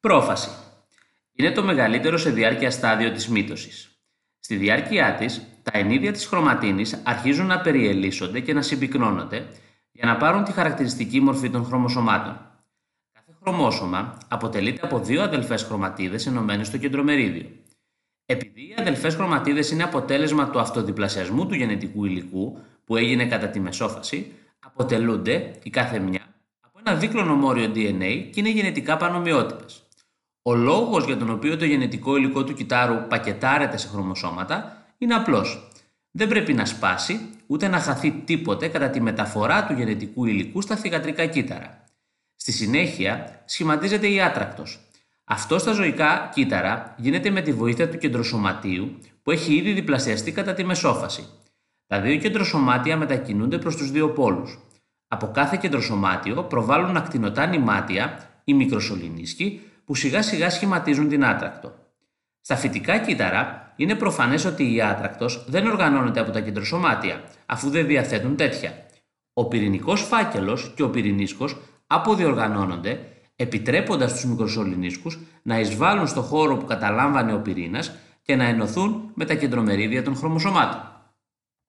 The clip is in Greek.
Πρόφαση. Είναι το μεγαλύτερο σε διάρκεια στάδιο της μύτωσης. Στη διάρκεια της, τα ενίδια της χρωματίνης αρχίζουν να περιελίσσονται και να συμπυκνώνονται για να πάρουν τη χαρακτηριστική μορφή των χρωμοσωμάτων. Κάθε χρωμόσωμα αποτελείται από δύο αδελφές χρωματίδες ενωμένες στο κεντρομερίδιο. Επειδή οι αδελφές χρωματίδες είναι αποτέλεσμα του αυτοδιπλασιασμού του γενετικού υλικού που έγινε κατά τη μεσόφαση, αποτελούνται η κάθε μια από ένα δίκλωνο μόριο DNA και είναι γενετικά πανομοιότυπες. Ο λόγος για τον οποίο το γενετικό υλικό του κυτάρου πακετάρεται σε χρωμοσώματα είναι απλός. Δεν πρέπει να σπάσει ούτε να χαθεί τίποτε κατά τη μεταφορά του γενετικού υλικού στα θυγατρικά κύτταρα. Στη συνέχεια σχηματίζεται η άτρακτος. Αυτό στα ζωικά κύτταρα γίνεται με τη βοήθεια του κεντροσωματίου που έχει ήδη διπλασιαστεί κατά τη μεσόφαση. Τα δύο κεντροσωμάτια μετακινούνται προς τους δύο πόλους. Από κάθε κεντροσωμάτιο προβάλλουν ακτινοτά νημάτια ή μικροσωληνίσκοι που σιγά σιγά σχηματίζουν την άτρακτο. Στα φυτικά κύτταρα είναι προφανές ότι η άτρακτος δεν οργανώνεται από τα κεντροσωμάτια, αφού δεν διαθέτουν τέτοια. Ο πυρηνικός φάκελος και ο πυρηνίσκος αποδιοργανώνονται, επιτρέποντας τους μικροσωληνίσκους να εισβάλλουν στο χώρο που καταλάμβανε ο πυρήνας και να ενωθούν με τα κεντρομερίδια των χρωμοσωμάτων.